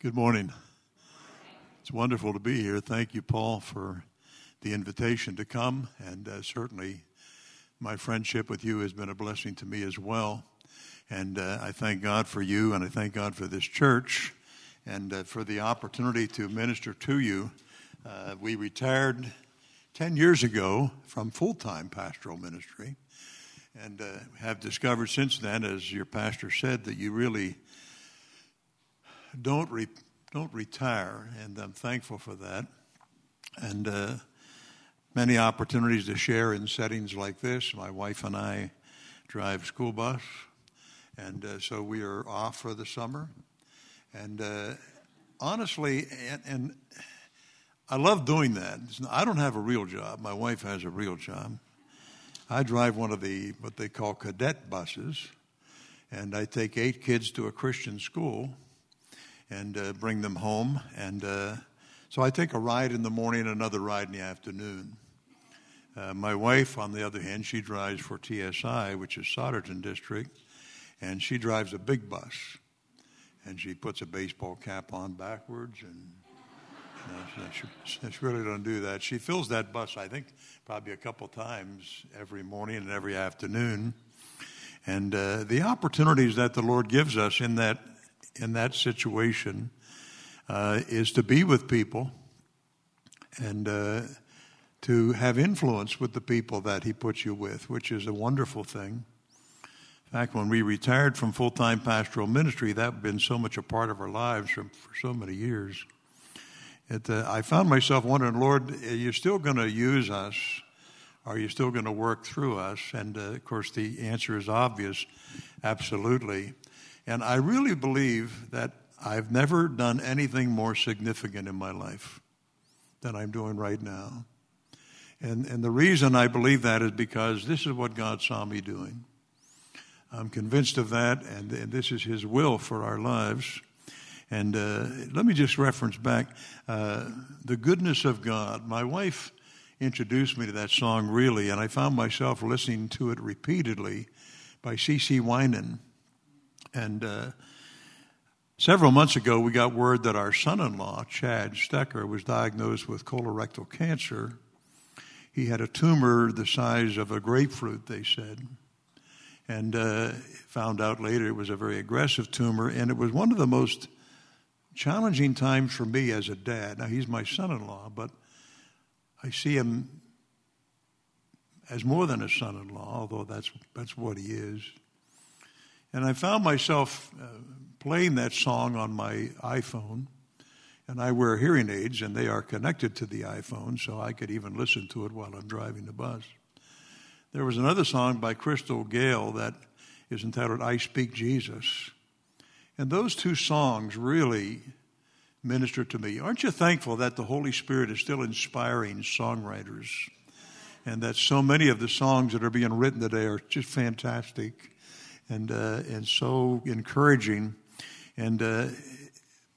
Good morning. It's wonderful to be here. Thank you, Paul, for the invitation to come, and uh, certainly my friendship with you has been a blessing to me as well. And uh, I thank God for you, and I thank God for this church, and uh, for the opportunity to minister to you. Uh, we retired 10 years ago from full time pastoral ministry, and uh, have discovered since then, as your pastor said, that you really don't re- don't retire, and I'm thankful for that. And uh, many opportunities to share in settings like this. My wife and I drive school bus, and uh, so we are off for the summer. And uh, honestly, and, and I love doing that. I don't have a real job. My wife has a real job. I drive one of the what they call cadet buses, and I take eight kids to a Christian school and uh, bring them home. And uh, so I take a ride in the morning, another ride in the afternoon. Uh, my wife, on the other hand, she drives for TSI, which is Souderton District, and she drives a big bus. And she puts a baseball cap on backwards, and no, she, she, really doesn't do that. She fills that bus, I think, probably a couple times every morning and every afternoon. And uh, the opportunities that the Lord gives us in that in that situation uh, is to be with people and uh, to have influence with the people that He puts you with, which is a wonderful thing. In fact, when we retired from full time pastoral ministry, that had been so much a part of our lives for, for so many years. It, uh, I found myself wondering, Lord, are you still going to use us? Are you still going to work through us? And uh, of course, the answer is obvious absolutely. And I really believe that I've never done anything more significant in my life than I'm doing right now. And, and the reason I believe that is because this is what God saw me doing. I'm convinced of that, and, and this is His will for our lives. And uh, let me just reference back uh, the goodness of God. My wife introduced me to that song, really, and I found myself listening to it repeatedly by CeCe Winans. And uh, several months ago, we got word that our son in law, Chad Stecker, was diagnosed with colorectal cancer. He had a tumor the size of a grapefruit, they said. And uh, found out later it was a very aggressive tumor, and it was one of the most challenging times for me as a dad. Now, he's my son in law, but I see him as more than a son in law, although that's, that's what he is. And I found myself uh, playing that song on my iPhone. And I wear hearing aids, and they are connected to the iPhone, so I could even listen to it while I'm driving the bus. There was another song by Crystal Gayle that is entitled I Speak Jesus. And those two songs really minister to me. Aren't you thankful that the Holy Spirit is still inspiring songwriters? And that so many of the songs that are being written today are just fantastic and uh, and so encouraging, and uh,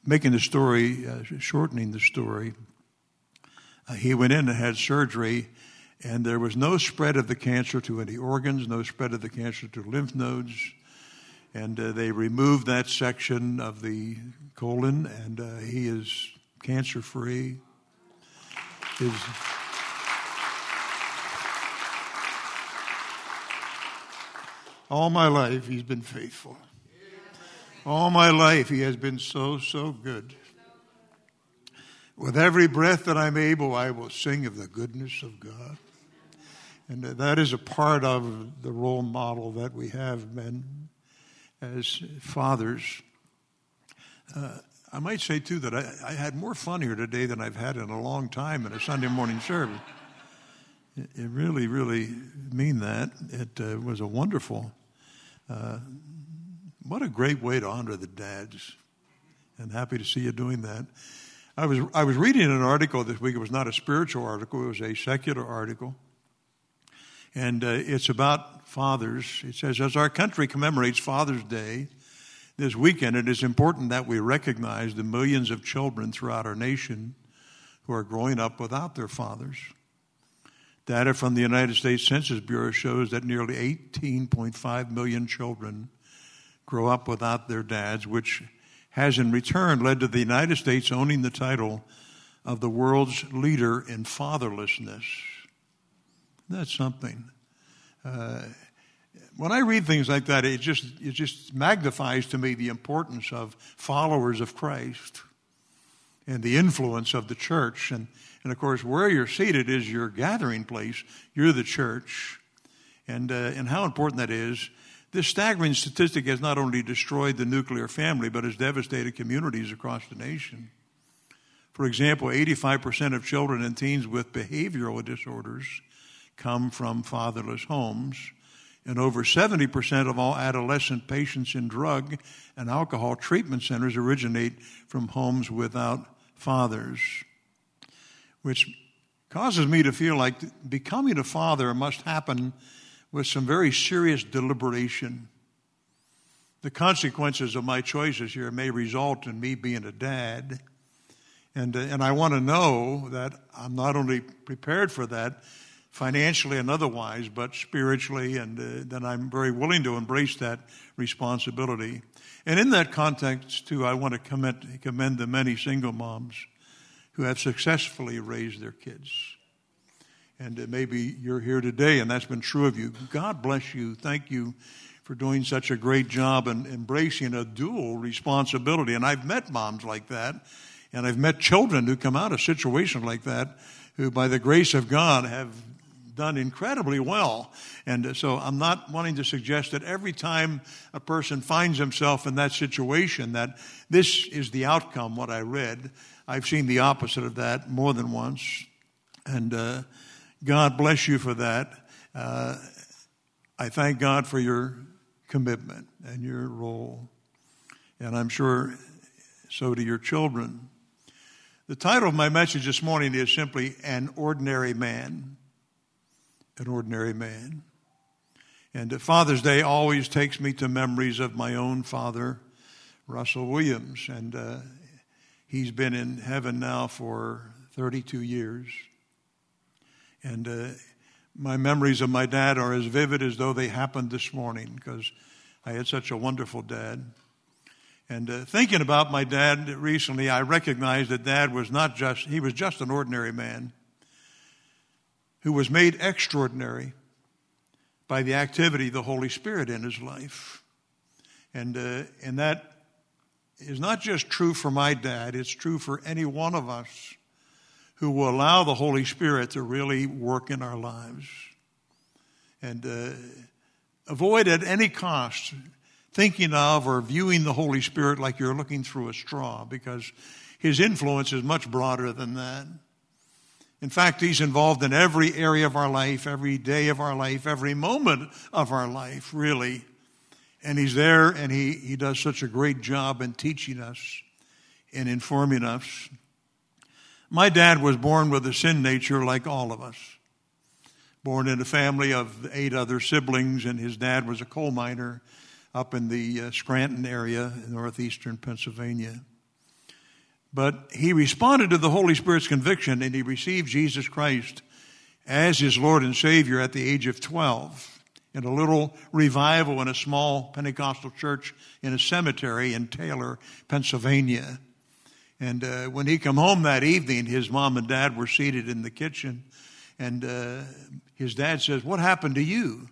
making the story, uh, shortening the story. Uh, he went in and had surgery, and there was no spread of the cancer to any organs, no spread of the cancer to lymph nodes, and uh, they removed that section of the colon, and uh, he is cancer free. All my life, He's been faithful. All my life, He has been so, so good. With every breath that I'm able, I will sing of the goodness of God. And that is a part of the role model that we have been as fathers. Uh, I might say, too, that I, I, had more fun here today than I've had in a long time in a Sunday morning service. It, it really, really mean that. It uh, was a wonderful uh, what a great way to honor the dads. And happy to see you doing that. I was, I was reading an article this week. It was not a spiritual article, it was a secular article. And uh, it's about fathers. It says, as our country commemorates Father's Day this weekend, it is important that we recognize the millions of children throughout our nation who are growing up without their fathers. Data from the United States Census Bureau shows that nearly 18.5 million children grow up without their dads, which has in return led to the United States owning the title of the world's leader in fatherlessness. That's something. Uh, when I read things like that, it just it just magnifies to me the importance of followers of Christ and the influence of the church. And, and of course, where you're seated is your gathering place. You're the church. And, uh, and how important that is. This staggering statistic has not only destroyed the nuclear family, but has devastated communities across the nation. For example, 85% of children and teens with behavioral disorders come from fatherless homes, and over 70% of all adolescent patients in drug and alcohol treatment centers originate from homes without fathers, which causes me to feel like becoming a father must happen with some very serious deliberation. The consequences of my choices here may result in me being a dad. And, uh, and I want to know that I'm not only prepared for that financially and otherwise, but spiritually, and uh, that I'm very willing to embrace that responsibility. And in that context, too, I want to commend, commend the many single moms who have successfully raised their kids. And maybe you're here today and that's been true of you. God bless you. Thank you for doing such a great job and embracing a dual responsibility. And I've met moms like that, and I've met children who come out of situations like that who, by the grace of God, have done incredibly well. And so I'm not wanting to suggest that every time a person finds himself in that situation that this is the outcome, what I read. I've seen the opposite of that more than once. And uh, God bless you for that. Uh, I thank God for your commitment and your role. And I'm sure so do your children. The title of my message this morning is simply An Ordinary Man. An Ordinary Man. And Father's Day always takes me to memories of my own father, Russell Williams. And uh, he's been in heaven now for 32 years. And uh, my memories of my dad are as vivid as though they happened this morning because I had such a wonderful dad. And uh, thinking about my dad recently, I recognized that dad was not just, he was just an ordinary man who was made extraordinary by the activity of the Holy Spirit in his life. And, uh, and that is not just true for my dad, it's true for any one of us who will allow the Holy Spirit to really work in our lives. And uh, avoid at any cost thinking of or viewing the Holy Spirit like you're looking through a straw because his influence is much broader than that. In fact, he's involved in every area of our life, every day of our life, every moment of our life, really. And he's there and he, he does such a great job in teaching us and informing us. My dad was born with a sin nature like all of us. Born in a family of eight other siblings, and his dad was a coal miner up in the uh, Scranton area in northeastern Pennsylvania. But he responded to the Holy Spirit's conviction and he received Jesus Christ as his Lord and Savior at the age of 12 in a little revival in a small Pentecostal church in a cemetery in Taylor, Pennsylvania. And uh, when he come home that evening, his mom and dad were seated in the kitchen, and uh, his dad says, "What happened to you?"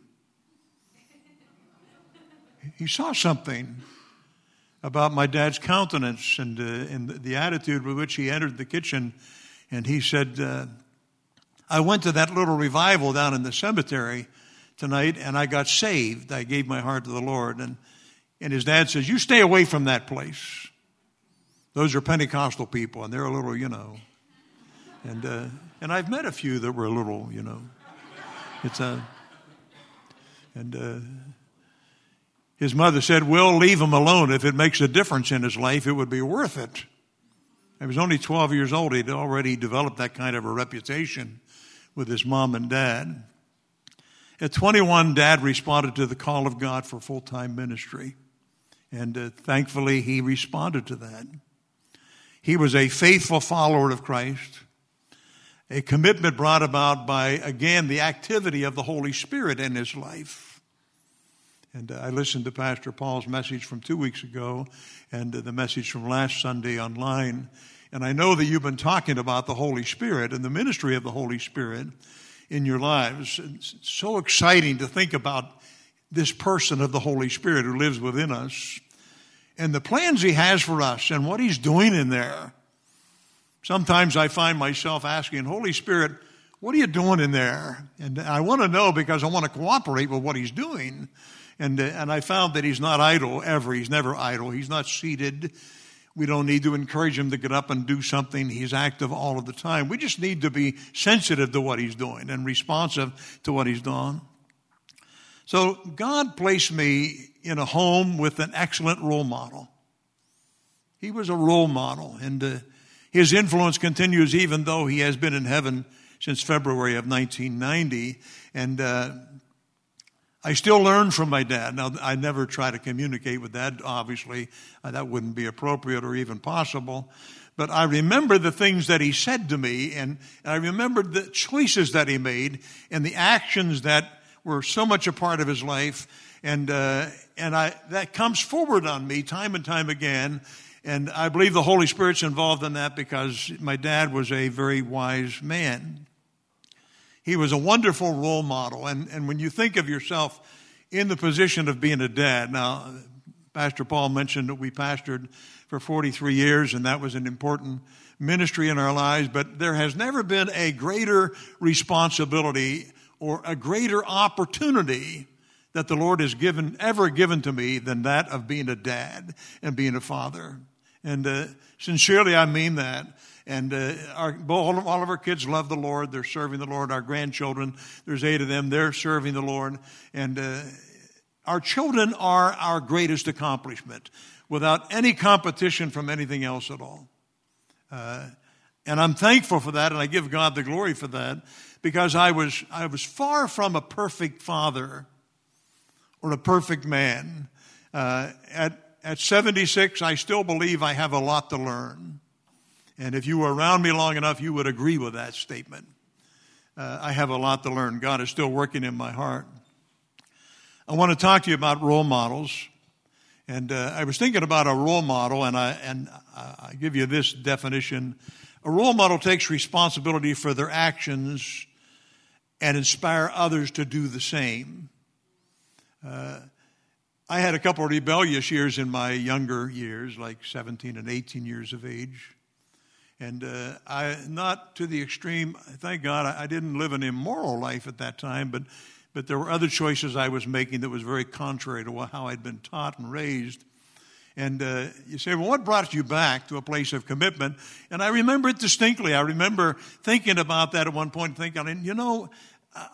he saw something about my dad's countenance and, uh, and the attitude with which he entered the kitchen, and he said, uh, "I went to that little revival down in the cemetery tonight, and I got saved. I gave my heart to the Lord." And and his dad says, "You stay away from that place." Those are Pentecostal people, and they're a little, you know. And uh, and I've met a few that were a little, you know. It's a and uh, his mother said, "We'll leave him alone. If it makes a difference in his life, it would be worth it." He was only 12 years old. He'd already developed that kind of a reputation with his mom and dad. At 21, Dad responded to the call of God for full time ministry. And uh, thankfully, he responded to that. He was a faithful follower of Christ, a commitment brought about by, again, the activity of the Holy Spirit in his life. And uh, I listened to Pastor Paul's message from two weeks ago and uh, the message from last Sunday online. And I know that you've been talking about the Holy Spirit and the ministry of the Holy Spirit in your lives. It's so exciting to think about this person of the Holy Spirit who lives within us and the plans He has for us and what He's doing in there. Sometimes I find myself asking, Holy Spirit, what are you doing in there? And I want to know because I want to cooperate with what He's doing. And, uh, and I found that He's not idle ever. He's never idle. He's not seated. We don't need to encourage him to get up and do something. He's active all of the time. We just need to be sensitive to what he's doing and responsive to what he's doing. So God placed me in a home with an excellent role model. He was a role model, and uh, his influence continues even though he has been in heaven since February of 1990. And uh, I still learn from my dad. Now, I never try to communicate with dad, obviously. Uh, that wouldn't be appropriate or even possible. But I remember the things that he said to me, and, and I remember the choices that he made and the actions that were so much a part of his life. And, uh, and I, that comes forward on me time and time again. And I believe the Holy Spirit's involved in that because my dad was a very wise man. He was a wonderful role model. And, and when you think of yourself in the position of being a dad, now, Pastor Paul mentioned that we pastored for 43 years, and that was an important ministry in our lives, but there has never been a greater responsibility or a greater opportunity that the Lord has given, ever given to me than that of being a dad and being a father. And uh, sincerely, I mean that. And uh, our, all of our kids love the Lord. They're serving the Lord. Our grandchildren, there's eight of them, they're serving the Lord. And uh, our children are our greatest accomplishment without any competition from anything else at all. Uh, and I'm thankful for that, and I give God the glory for that because I was, I was far from a perfect father or a perfect man. Uh, at, at 76, I still believe I have a lot to learn. And if you were around me long enough, you would agree with that statement. Uh, I have a lot to learn. God is still working in my heart. I want to talk to you about role models. And uh, I was thinking about a role model, and I, and I give you this definition. A role model takes responsibility for their actions and inspire others to do the same. Uh, I had a couple of rebellious years in my younger years, like 17 and 18 years of age. And uh, I, not to the extreme, thank God I, I, didn't live an immoral life at that time, but, but there were other choices I was making that was very contrary to how I'd been taught and raised. And uh, you say, well, what brought you back to a place of commitment? And I remember it distinctly. I remember thinking about that at one point, thinking, you know,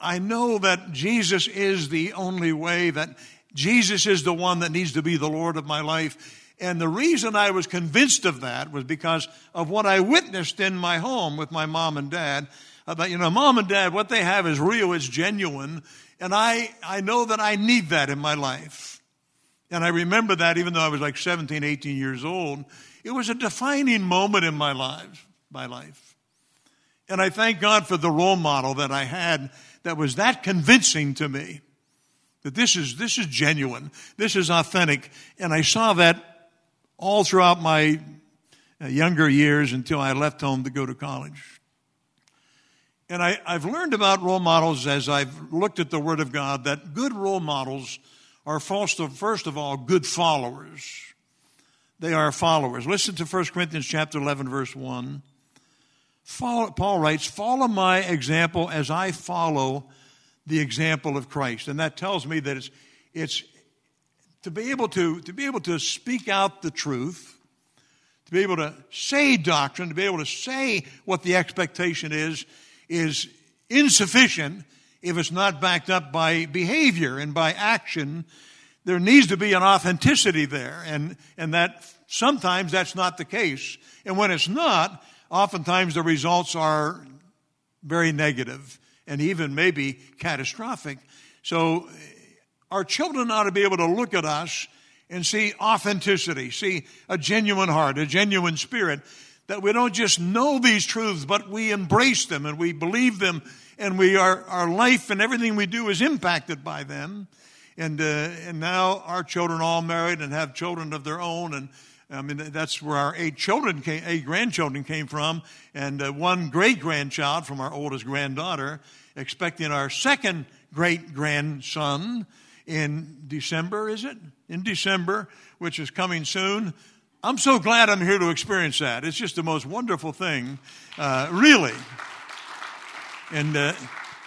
I know that Jesus is the only way, that Jesus is the one that needs to be the Lord of my life. And the reason I was convinced of that was because of what I witnessed in my home with my mom and dad. Uh, About, you know, mom and dad, what they have is real, it's genuine. And I, I know that I need that in my life. And I remember that even though I was like 17, 18 years old. It was a defining moment in my life, my life. And I thank God for the role model that I had that was that convincing to me that this is, this is genuine. This is authentic. And I saw that all throughout my uh, younger years until I left home to go to college. And I, have learned about role models as I've looked at the Word of God that good role models are first of all good followers. They are followers. Listen to 1 Corinthians chapter 11, verse 1. Follow, Paul writes, Follow my example as I follow the example of Christ. And that tells me that it's, it's to be able to, to be able to speak out the truth, to be able to say doctrine, to be able to say what the expectation is, is insufficient if it's not backed up by behavior and by action. There needs to be an authenticity there, and, and that sometimes that's not the case. And when it's not, oftentimes the results are very negative and even maybe catastrophic. So our children ought to be able to look at us and see authenticity, see a genuine heart, a genuine spirit, that we don't just know these truths, but we embrace them and we believe them and we are, our life and everything we do is impacted by them. And, uh, and now our children all married and have children of their own. And I mean, that's where our eight children came, eight grandchildren came from, and uh, one great grandchild from our oldest granddaughter, expecting our second great grandson in December, is it? In December, which is coming soon. I'm so glad I'm here to experience that. It's just the most wonderful thing, uh, really. And, uh,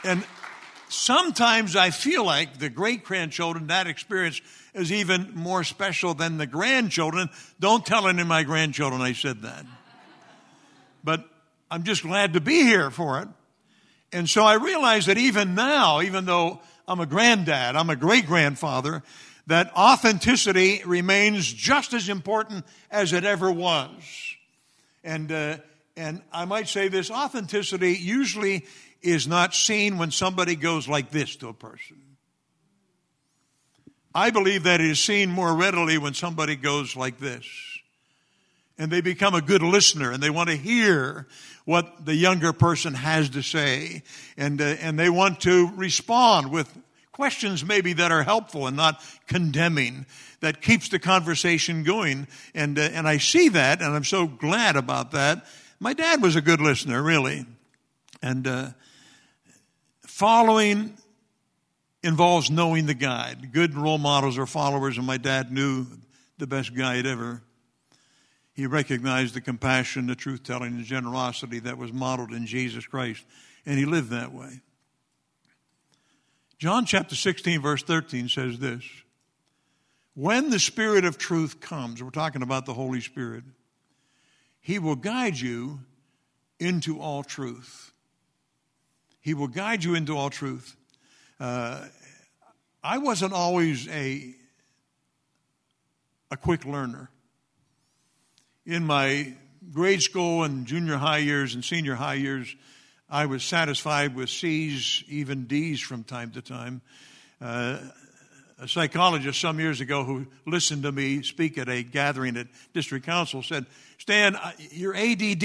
and sometimes I feel like the great grandchildren, that experience is even more special than the grandchildren. Don't tell any of my grandchildren I said that. But I'm just glad to be here for it. And so I realize that even now, even though I'm a granddad, I'm a great grandfather, that authenticity remains just as important as it ever was. And, uh, and I might say this authenticity usually is not seen when somebody goes like this to a person. I believe that it is seen more readily when somebody goes like this. And they become a good listener and they want to hear what the younger person has to say. And, uh, and they want to respond with questions maybe that are helpful and not condemning that keeps the conversation going. And uh, and I see that and I'm so glad about that. My dad was a good listener really. And uh, following involves knowing the guide. Good role models are followers and my dad knew the best guide ever he recognized the compassion the truth telling the generosity that was modeled in Jesus Christ and he lived that way John chapter 16, verse 13 says this When the Spirit of truth comes, we're talking about the Holy Spirit, He will guide you into all truth. He will guide you into all truth. Uh, I wasn't always a, a quick learner. In my grade school and junior high years and senior high years, I was satisfied with C's, even D's from time to time. Uh, a psychologist some years ago who listened to me speak at a gathering at district council said, Stan, you're ADD.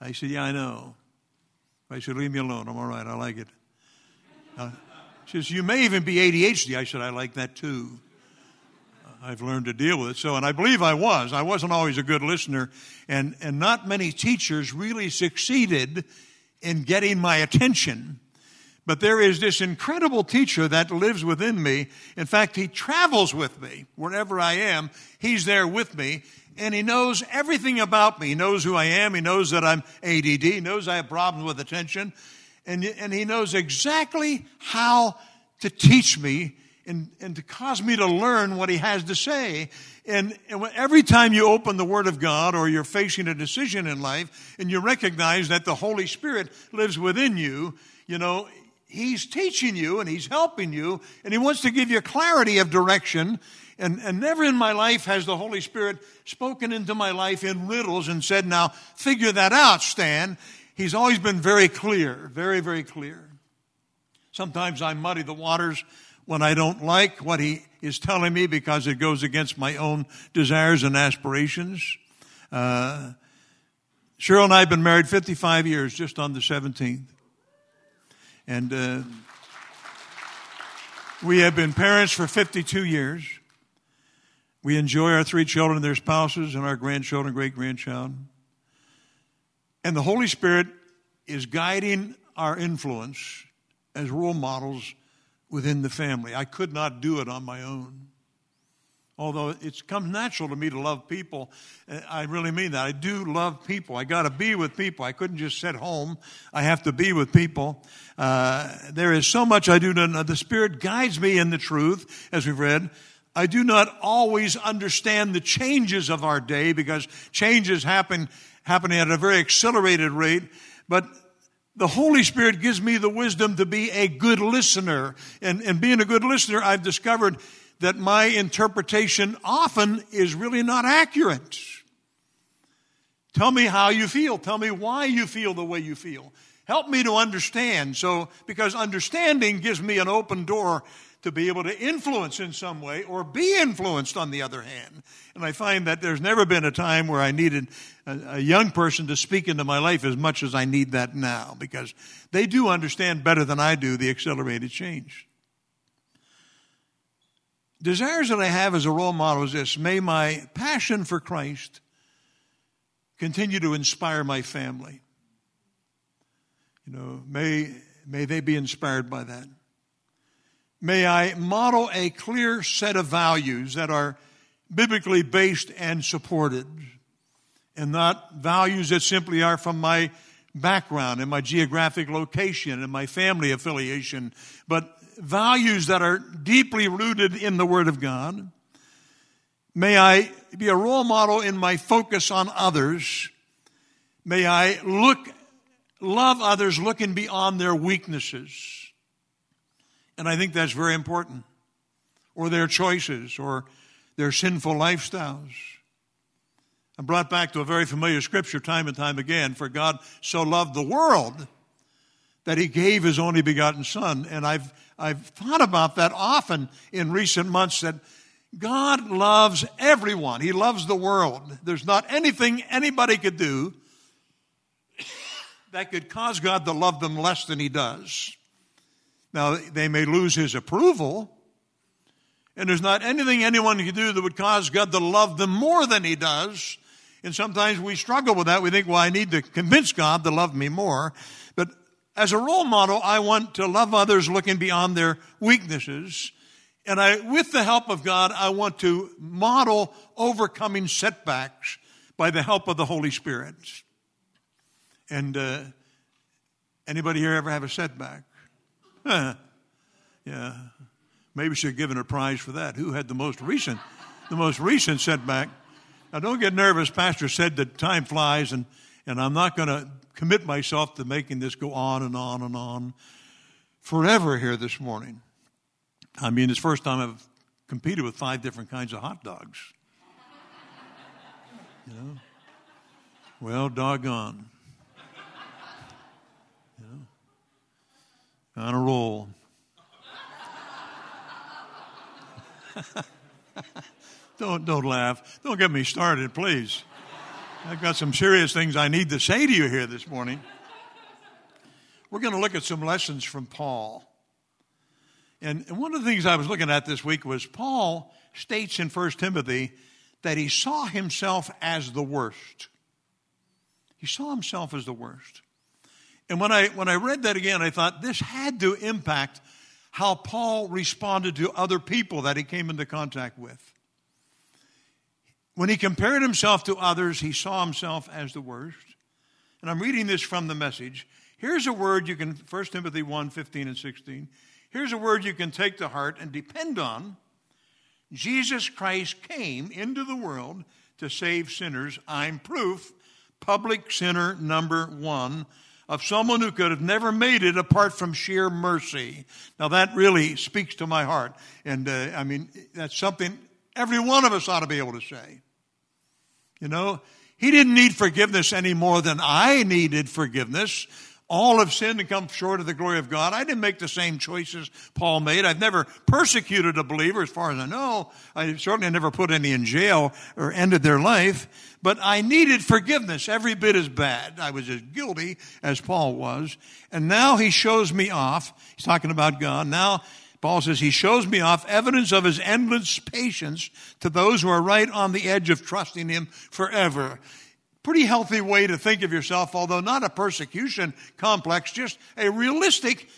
I said, Yeah, I know. I said, Leave me alone. I'm all right. I like it. Uh, she says, You may even be ADHD. I said, I like that too. I've learned to deal with it. So, and I believe I was. I wasn't always a good listener, and, and not many teachers really succeeded in getting my attention. But there is this incredible teacher that lives within me. In fact, he travels with me wherever I am. He's there with me, and he knows everything about me. He knows who I am. He knows that I'm ADD. He knows I have problems with attention. And, and he knows exactly how to teach me and, and to cause me to learn what he has to say. And, and every time you open the Word of God or you're facing a decision in life and you recognize that the Holy Spirit lives within you, you know, He's teaching you and He's helping you and He wants to give you clarity of direction. And, and never in my life has the Holy Spirit spoken into my life in riddles and said, now figure that out, Stan. He's always been very clear, very, very clear. Sometimes I muddy the waters when I don't like what he is telling me because it goes against my own desires and aspirations. Uh, Cheryl and I have been married 55 years, just on the 17th. And uh, we have been parents for 52 years. We enjoy our three children their spouses and our grandchildren, great grandchild. And the Holy Spirit is guiding our influence as role models within the family. I could not do it on my own. Although it's come natural to me to love people, uh, I really mean that. I do love people. I got to be with people. I couldn't just sit home. I have to be with people. Uh, there is so much I do not. The Spirit guides me in the truth, as we've read. I do not always understand the changes of our day because changes happen happening at a very accelerated rate. But the Holy Spirit gives me the wisdom to be a good listener. And, and being a good listener, I've discovered that my interpretation often is really not accurate. Tell me how you feel. Tell me why you feel the way you feel. Help me to understand. So, because understanding gives me an open door to be able to influence in some way or be influenced on the other hand. And I find that there's never been a time where I needed a, a, young person to speak into my life as much as I need that now because they do understand better than I do the accelerated change. desires that I have as a role model is this may my passion for Christ continue to inspire my family. You know, may, may they be inspired by that. May I model a clear set of values that are biblically based and supported, and not values that simply are from my background and my geographic location and my family affiliation, but values that are deeply rooted in the Word of God. May I be a role model in my focus on others. May I look, love others looking beyond their weaknesses. And I think that's very important. Or their choices or their sinful lifestyles. I'm brought back to a very familiar scripture time and time again. For God so loved the world that he gave his only begotten son. And I've, I've thought about that often in recent months that God loves everyone. He loves the world. There's not anything anybody could do that could cause God to love them less than he does. Now, they may lose his approval, and there's not anything anyone can do that would cause God to love them more than he does. And sometimes we struggle with that. We think, well, I need to convince God to love me more. But as a role model, I want to love others looking beyond their weaknesses. And I, with the help of God, I want to model overcoming setbacks by the help of the Holy Spirit. And uh, anybody here ever have a setback? yeah. Maybe have given a prize for that. Who had the most recent, the most recent setback? Now, don't get nervous. Pastor said that time flies, and, and I'm not going to commit myself to making this go on and on and on forever here this morning. I mean, it's the first time I've competed with five different kinds of hot dogs. You know? Well, doggone. You know? On a roll. don't, don't laugh. Don't get me started, please. I've got some serious things I need to say to you here this morning. We're going to look at some lessons from Paul. And one of the things I was looking at this week was Paul states in 1 Timothy that he saw himself as the worst. He saw himself as the worst. And when I, when I read that again, I thought this had to impact how Paul responded to other people that he came into contact with. When he compared himself to others, he saw himself as the worst. And I'm reading this from the message. Here's a word you can, 1 Timothy 1 15 and 16. Here's a word you can take to heart and depend on. Jesus Christ came into the world to save sinners. I'm proof, public sinner number one, of someone who could have never made it apart from sheer mercy. Now that really speaks to my heart. And uh, I mean, that's something every one of us ought to be able to say. You know, he didn't need forgiveness any more than I needed forgiveness. All have sinned and come short of the glory of God. I didn't make the same choices Paul made. I've never persecuted a believer, as far as I know. I certainly never put any in jail or ended their life. But I needed forgiveness every bit as bad. I was as guilty as Paul was. And now he shows me off. He's talking about God. Now Paul says he shows me off evidence of his endless patience to those who are right on the edge of trusting him forever. Pretty healthy way to think of yourself, although not a persecution complex, just a realistic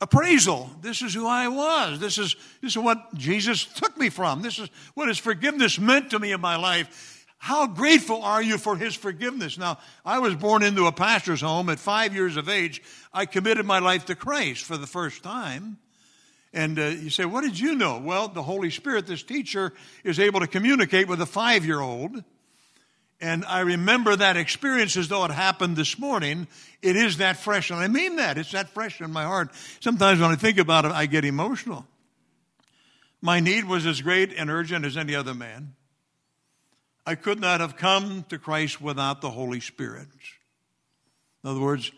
appraisal. This is who I was. This is, this is what Jesus took me from. This is what his forgiveness meant to me in my life. How grateful are you for his forgiveness? Now, I was born into a pastor's home at five years of age. I committed my life to Christ for the first time. And uh, you say, What did you know? Well, the Holy Spirit, this teacher, is able to communicate with a five year old. And I remember that experience as though it happened this morning. It is that fresh. And I mean that. It's that fresh in my heart. Sometimes when I think about it, I get emotional. My need was as great and urgent as any other man. I could not have come to Christ without the Holy Spirit. In other words,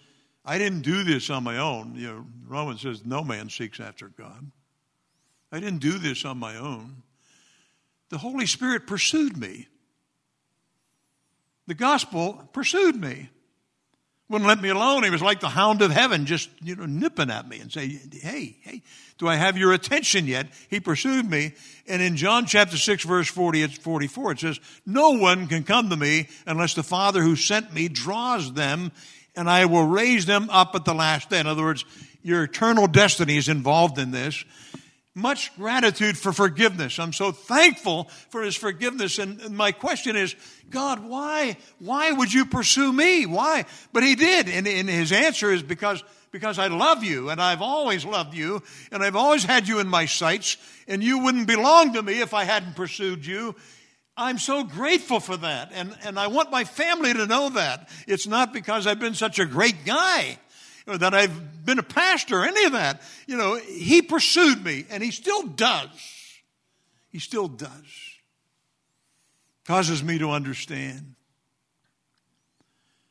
I didn't do this on my own. You know, Romans says no man seeks after God. I didn't do this on my own. The Holy Spirit pursued me. The gospel pursued me. wouldn't let me alone. He was like the hound of heaven, just, you know, nipping at me and say, Hey, hey, do I have your attention yet? He pursued me. And in John chapter 6, verse 40, it's 44, it says, No one can come to me unless the Father who sent me draws them, and I will raise them up at the last day. In other words, your eternal destiny is involved in this much gratitude for forgiveness. I'm so thankful for his forgiveness. And, my question is, God, why, why would you pursue me? Why? But he did. And, and his answer is because, because I love you and I've always loved you and I've always had you in my sights and you wouldn't belong to me if I hadn't pursued you. I'm so grateful for that. And, and I want my family to know that. It's not because I've been such a great guy or that I've been a pastor, or any of that. You know, he pursued me, and he still does. He still does. Causes me to understand.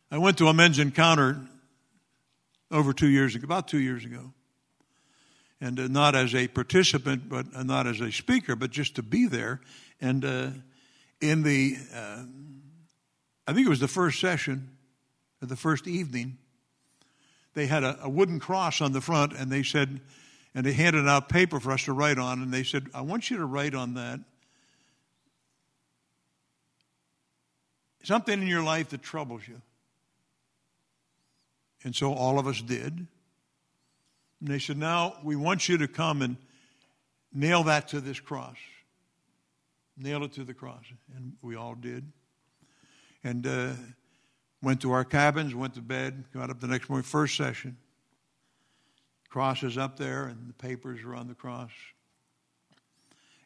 I went to a men's encounter over two years ago, about two years ago. And uh, not as a participant, but uh, not as a speaker, but just to be there. And uh, in the, uh, I think it was the first session, or the first evening, they had a, a wooden cross on the front, and they said, and they handed out paper for us to write on, and they said, I want you to write on that something in your life that troubles you. And so all of us did. And they said, Now we want you to come and nail that to this cross. Nail it to the cross. And we all did. And uh, Went to our cabins, went to bed, got up the next morning, first session. Cross is up there, and the papers are on the cross.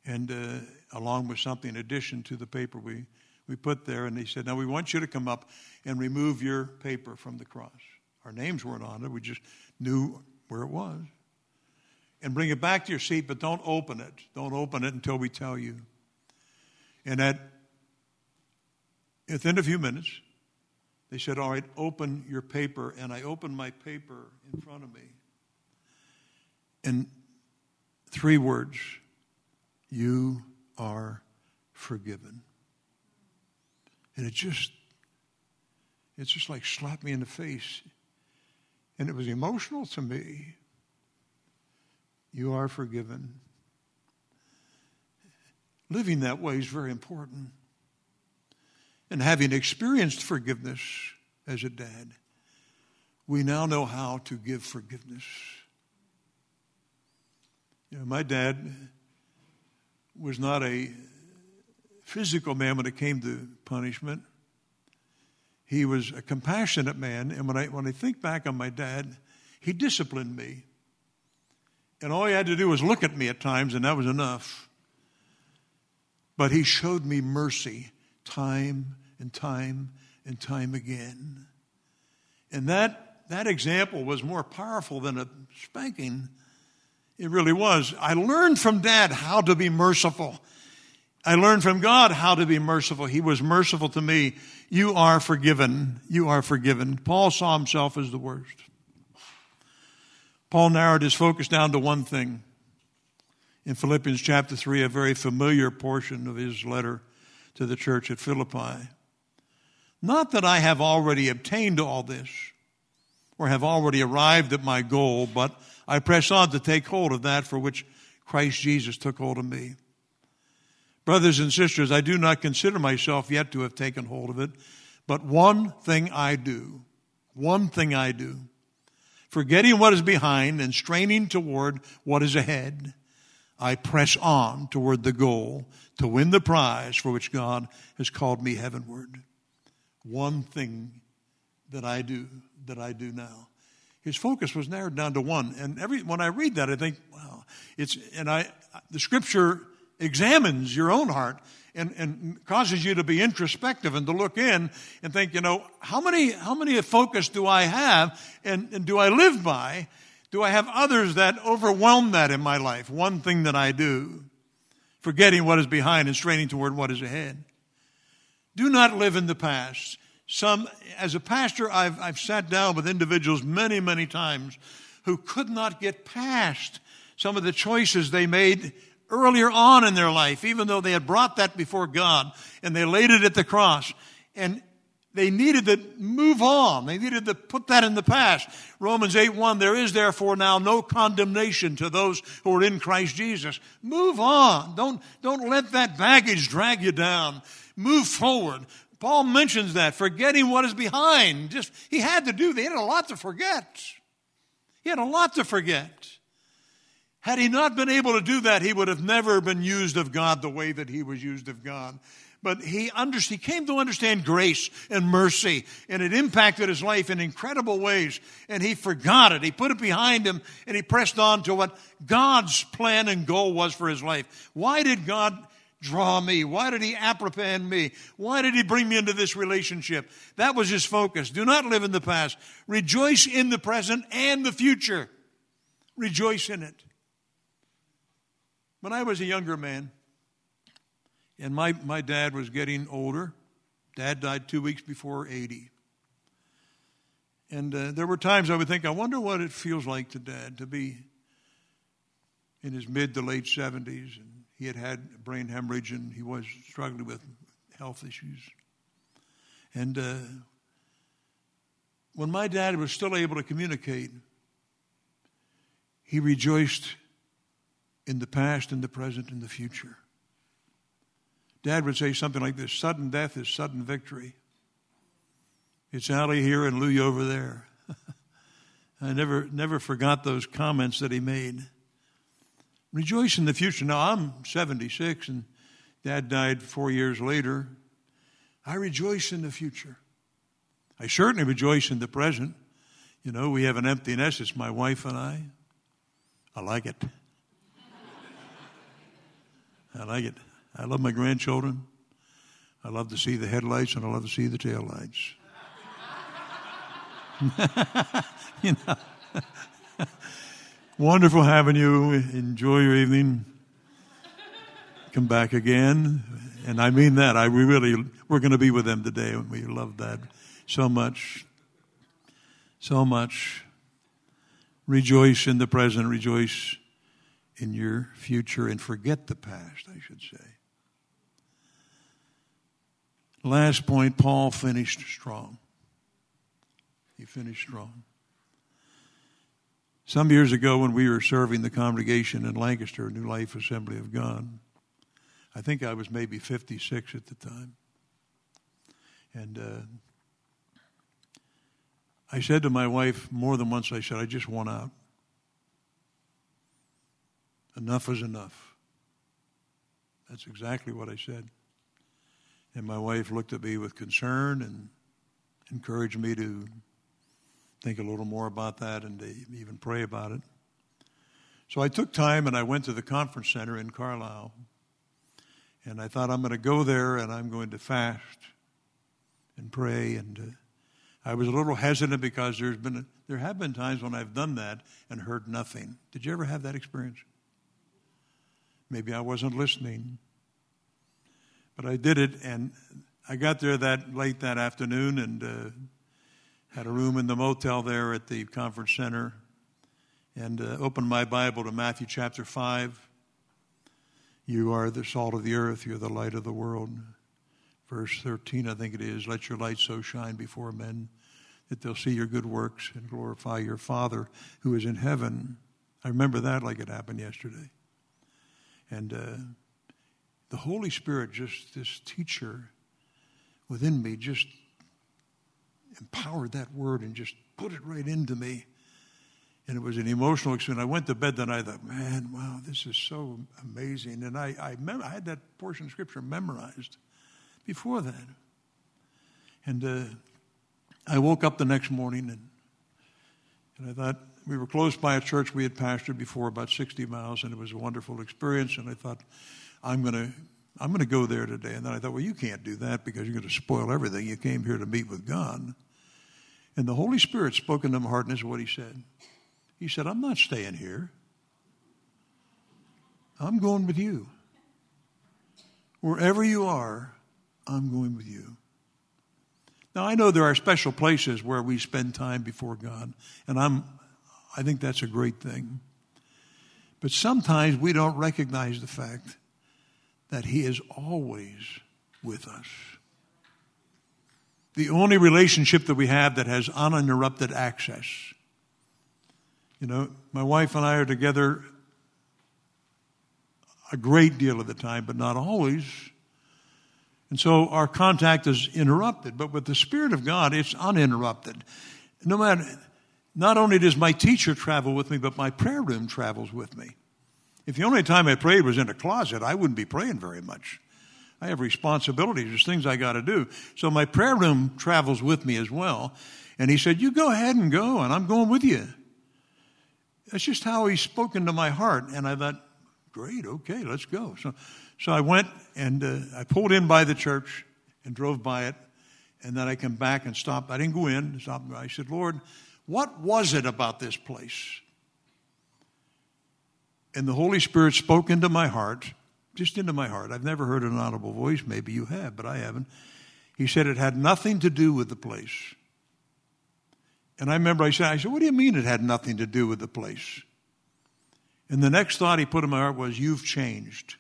And uh, along with something in addition to the paper we, we put there, and they said, Now we want you to come up and remove your paper from the cross. Our names weren't on it, we just knew where it was. And bring it back to your seat, but don't open it. Don't open it until we tell you. And at within a few minutes, they said, All right, open your paper. And I opened my paper in front of me. And three words You are forgiven. And it just, it's just like slapped me in the face. And it was emotional to me. You are forgiven. Living that way is very important and having experienced forgiveness as a dad, we now know how to give forgiveness. You know, my dad was not a physical man when it came to punishment. He was a compassionate man, and when I, when I think back on my dad, he disciplined me. And all he had to do was look at me at times, and that was enough. But he showed me mercy time and time and time again. And that, that example was more powerful than a spanking. It really was. I learned from dad how to be merciful. I learned from God how to be merciful. He was merciful to me. You are forgiven. You are forgiven. Paul saw himself as the worst. Paul narrowed his focus down to one thing. In Philippians chapter 3, a very familiar portion of his letter to the church at Philippi. Not that I have already obtained all this or have already arrived at my goal, but I press on to take hold of that for which Christ Jesus took hold of me. Brothers and sisters, I do not consider myself yet to have taken hold of it, but one thing I do, one thing I do, forgetting what is behind and straining toward what is ahead, I press on toward the goal to win the prize for which God has called me heavenward. One thing that I do, that I do now. His focus was narrowed down to one. And every, when I read that, I think, wow, it's, and I, the scripture examines your own heart and, and causes you to be introspective and to look in and think, you know, how many, how many focus do I have and, and do I live by? Do I have others that overwhelm that in my life? One thing that I do, forgetting what is behind and straining toward what is ahead. Do not live in the past. Some, as a pastor, I've, I've sat down with individuals many, many times who could not get past some of the choices they made earlier on in their life, even though they had brought that before God and they laid it at the cross. And they needed to move on. They needed to put that in the past. Romans 8 1, there is therefore now no condemnation to those who are in Christ Jesus. Move on. Don't, don't let that baggage drag you down. Move forward. Paul mentions that, forgetting what is behind. Just, he had to do. He had a lot to forget. He had a lot to forget. Had he not been able to do that, he would have never been used of God the way that he was used of God but he, under, he came to understand grace and mercy, and it impacted his life in incredible ways. And he forgot it. He put it behind him, and he pressed on to what God's plan and goal was for his life. Why did God draw me? Why did he apprehend me? Why did he bring me into this relationship? That was his focus. Do not live in the past. Rejoice in the present and the future. Rejoice in it. When I was a younger man, and my, my dad was getting older. Dad died two weeks before 80. And uh, there were times I would think, I wonder what it feels like to dad to be in his mid to late 70s. And he had had brain hemorrhage and he was struggling with health issues. And uh, when my dad was still able to communicate, he rejoiced in the past, in the present, in the future. Dad would say something like this sudden death is sudden victory. It's Allie here and Louie over there. I never, never forgot those comments that he made. Rejoice in the future. Now, I'm 76 and dad died four years later. I rejoice in the future. I certainly rejoice in the present. You know, we have an empty nest. It's my wife and I. I like it. I like it. I love my grandchildren. I love to see the headlights and I love to see the taillights. you know. Wonderful having you. Enjoy your evening. Come back again. And I mean that. I we really we're going to be with them today and we love that so much. So much. Rejoice in the present, rejoice in your future and forget the past, I should say. Last point, Paul finished strong. He finished strong. Some years ago, when we were serving the congregation in Lancaster, New Life Assembly of God, I think I was maybe 56 at the time. And uh, I said to my wife more than once, I said, I just want out. Enough is enough. That's exactly what I said. And my wife looked at me with concern and encouraged me to think a little more about that and to even pray about it. So I took time and I went to the conference center in Carlisle. And I thought, I'm going to go there and I'm going to fast and pray. And uh, I was a little hesitant because there's been a, there have been times when I've done that and heard nothing. Did you ever have that experience? Maybe I wasn't listening. But I did it, and I got there that late that afternoon and uh, had a room in the motel there at the conference center and uh, opened my Bible to Matthew chapter 5. You are the salt of the earth, you're the light of the world. Verse 13, I think it is. Let your light so shine before men that they'll see your good works and glorify your Father who is in heaven. I remember that like it happened yesterday. And uh, the Holy Spirit, just this teacher within me, just empowered that word and just put it right into me. And it was an emotional experience. I went to bed that night. I thought, man, wow, this is so amazing. And I, I, mem- I had that portion of scripture memorized before that. And uh, I woke up the next morning and, and I thought, we were close by a church we had pastored before, about 60 miles, and it was a wonderful experience. And I thought, I'm going to I'm going to go there today. And then I thought, well, you can't do that because you're going to spoil everything. You came here to meet with God. And the Holy Spirit spoke into my heart, and this is what He said. He said, I'm not staying here. I'm going with you. Wherever you are, I'm going with you. Now I know there are special places where we spend time before God, and I'm I think that's a great thing. But sometimes we don't recognize the fact that He is always with us. the only relationship that we have that has uninterrupted access. You know, my wife and I are together a great deal of the time, but not always. And so our contact is interrupted, but with the Spirit of God, it's uninterrupted. No matter, not only does my teacher travel with me, but my prayer room travels with me. If the only time I prayed was in a closet, I wouldn't be praying very much. I have responsibilities. There's things I got to do. So my prayer room travels with me as well. And he said, You go ahead and go, and I'm going with you. That's just how he spoke into my heart. And I thought, Great, okay, let's go. So, so I went and uh, I pulled in by the church and drove by it. And then I come back and stopped. I didn't go in. Stopped. I said, Lord, what was it about this place? And the Holy Spirit spoke into my heart just into my heart. I've never heard an audible voice. Maybe you have, but I haven't. He said it had nothing to do with the place. And I remember I said, I said, what do you mean it had nothing to do with the place? And the next thought he put in my heart was, You've changed.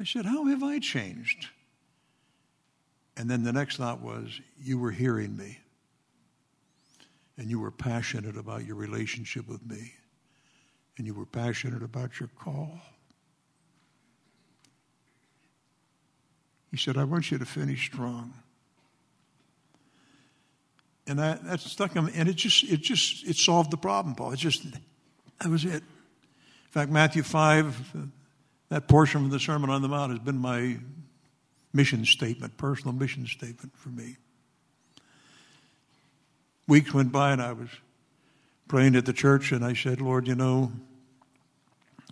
I said, How have I changed? And then the next thought was, You were hearing me. And you were passionate about your relationship with me. And you were passionate about your call. He said, I want you to finish strong. And that, that stuck him, and it just, it just, it solved the problem, Paul. It just, that was it. In fact, Matthew 5, that portion of the Sermon on the Mount has been my mission statement, personal mission statement for me. Weeks went by, and I was praying at the church, and I said, Lord, you know,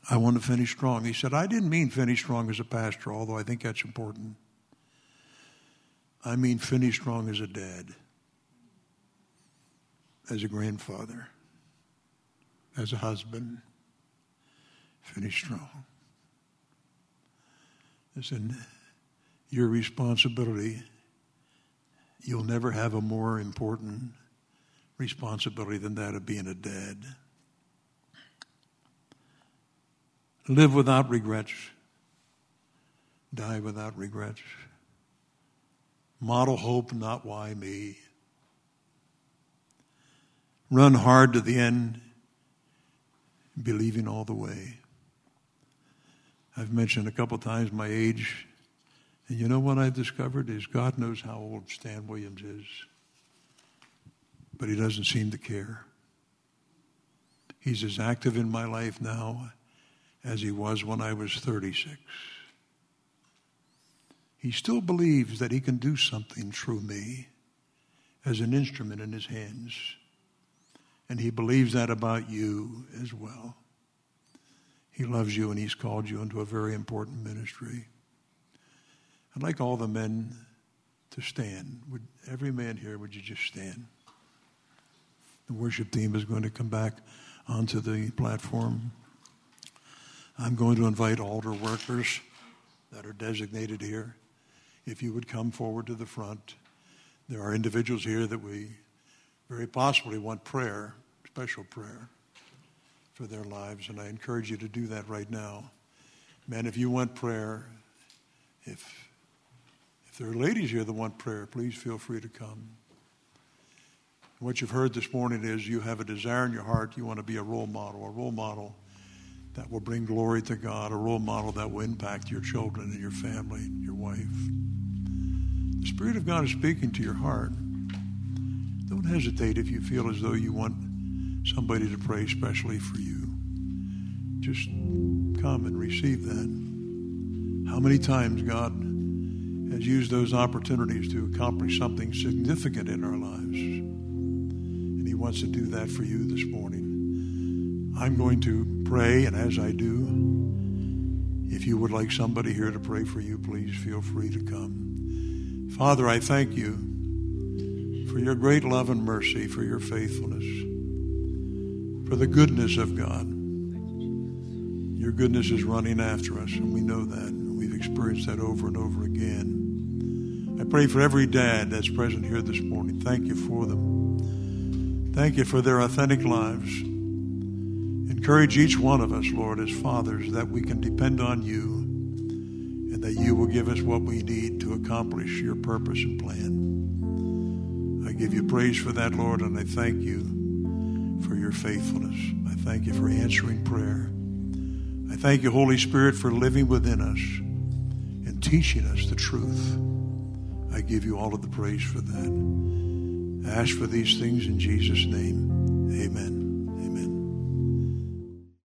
I want to finish strong. He said, I didn't mean finish strong as a pastor, although I think that's important. I mean, finish strong as a dad, as a grandfather, as a husband. Finish strong. Listen, your responsibility, you'll never have a more important responsibility than that of being a dad. Live without regrets, die without regrets. Model hope, not why me. Run hard to the end, believing all the way. I've mentioned a couple times my age, and you know what I've discovered is God knows how old Stan Williams is, but he doesn't seem to care. He's as active in my life now as he was when I was 36 he still believes that he can do something through me as an instrument in his hands. And he believes that about you as well. He loves you and he's called you into a very important ministry. I'd like all the men to stand. Would every man here, would you just stand? The worship team is going to come back onto the platform. I'm going to invite altar workers that are designated here if you would come forward to the front. There are individuals here that we very possibly want prayer, special prayer for their lives, and I encourage you to do that right now. Men, if you want prayer, if if there are ladies here that want prayer, please feel free to come. What you've heard this morning is you have a desire in your heart, you want to be a role model, a role model that will bring glory to God, a role model that will impact your children and your family, and your wife. The Spirit of God is speaking to your heart. Don't hesitate if you feel as though you want somebody to pray specially for you. Just come and receive that. How many times God has used those opportunities to accomplish something significant in our lives? Wants to do that for you this morning. I'm going to pray, and as I do, if you would like somebody here to pray for you, please feel free to come. Father, I thank you for your great love and mercy, for your faithfulness, for the goodness of God. Your goodness is running after us, and we know that. We've experienced that over and over again. I pray for every dad that's present here this morning. Thank you for them. Thank you for their authentic lives. Encourage each one of us, Lord, as fathers, that we can depend on you and that you will give us what we need to accomplish your purpose and plan. I give you praise for that, Lord, and I thank you for your faithfulness. I thank you for answering prayer. I thank you, Holy Spirit, for living within us and teaching us the truth. I give you all of the praise for that ask for these things in Jesus' name. Amen.